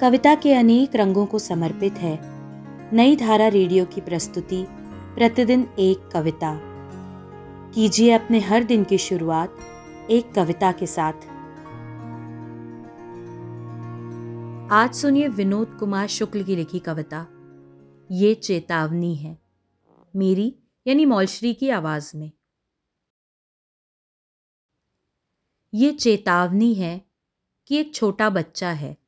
कविता के अनेक रंगों को समर्पित है। नई धारा रेडियो की प्रस्तुति, प्रतिदिन एक कविता। कीजिए अपने हर दिन की शुरुआत एक कविता के साथ। आज सुनिए विनोद कुमार शुक्ल की लिखी कविता, ये चेतावनी है, मेरी यानी मौलश्री की आवाज़ में। ये चेतावनी है कि एक छोटा बच्चा है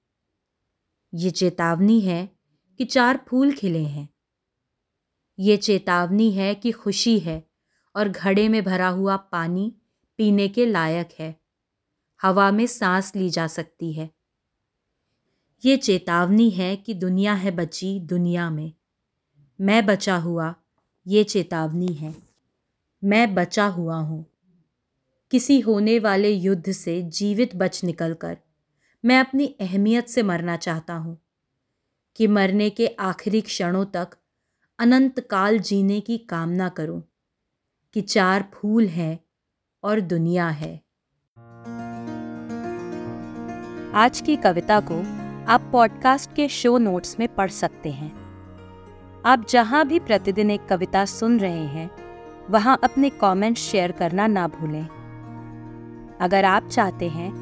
ये चेतावनी है कि चार फूल खिले हैं। ये चेतावनी है कि खुशी है और घड़े में भरा हुआ पानी पीने के लायक है। हवा में सांस ली जा सकती है। ये चेतावनी है कि दुनिया है बची दुनिया में। मैं बचा हुआ, ये चेतावनी है। मैं बचा हुआ हूँ। किसी होने वाले युद्ध से जीवित बच निकलकर। मैं अपनी अहमियत से मरना चाहता हूँ। कि मरने के आखिरी क्षणों तक अनंत काल जीने की कामना करूँ कि चार फूल हैं और दुनिया है। आज की कविता को आप पॉडकास्ट के शो नोट्स में पढ़ सकते हैं। आप जहाँ भी प्रतिदिन एक कविता सुन रहे हैं, वहाँ अपने कमेंट्स शेयर करना ना भूलें। अगर आप चाहते हैं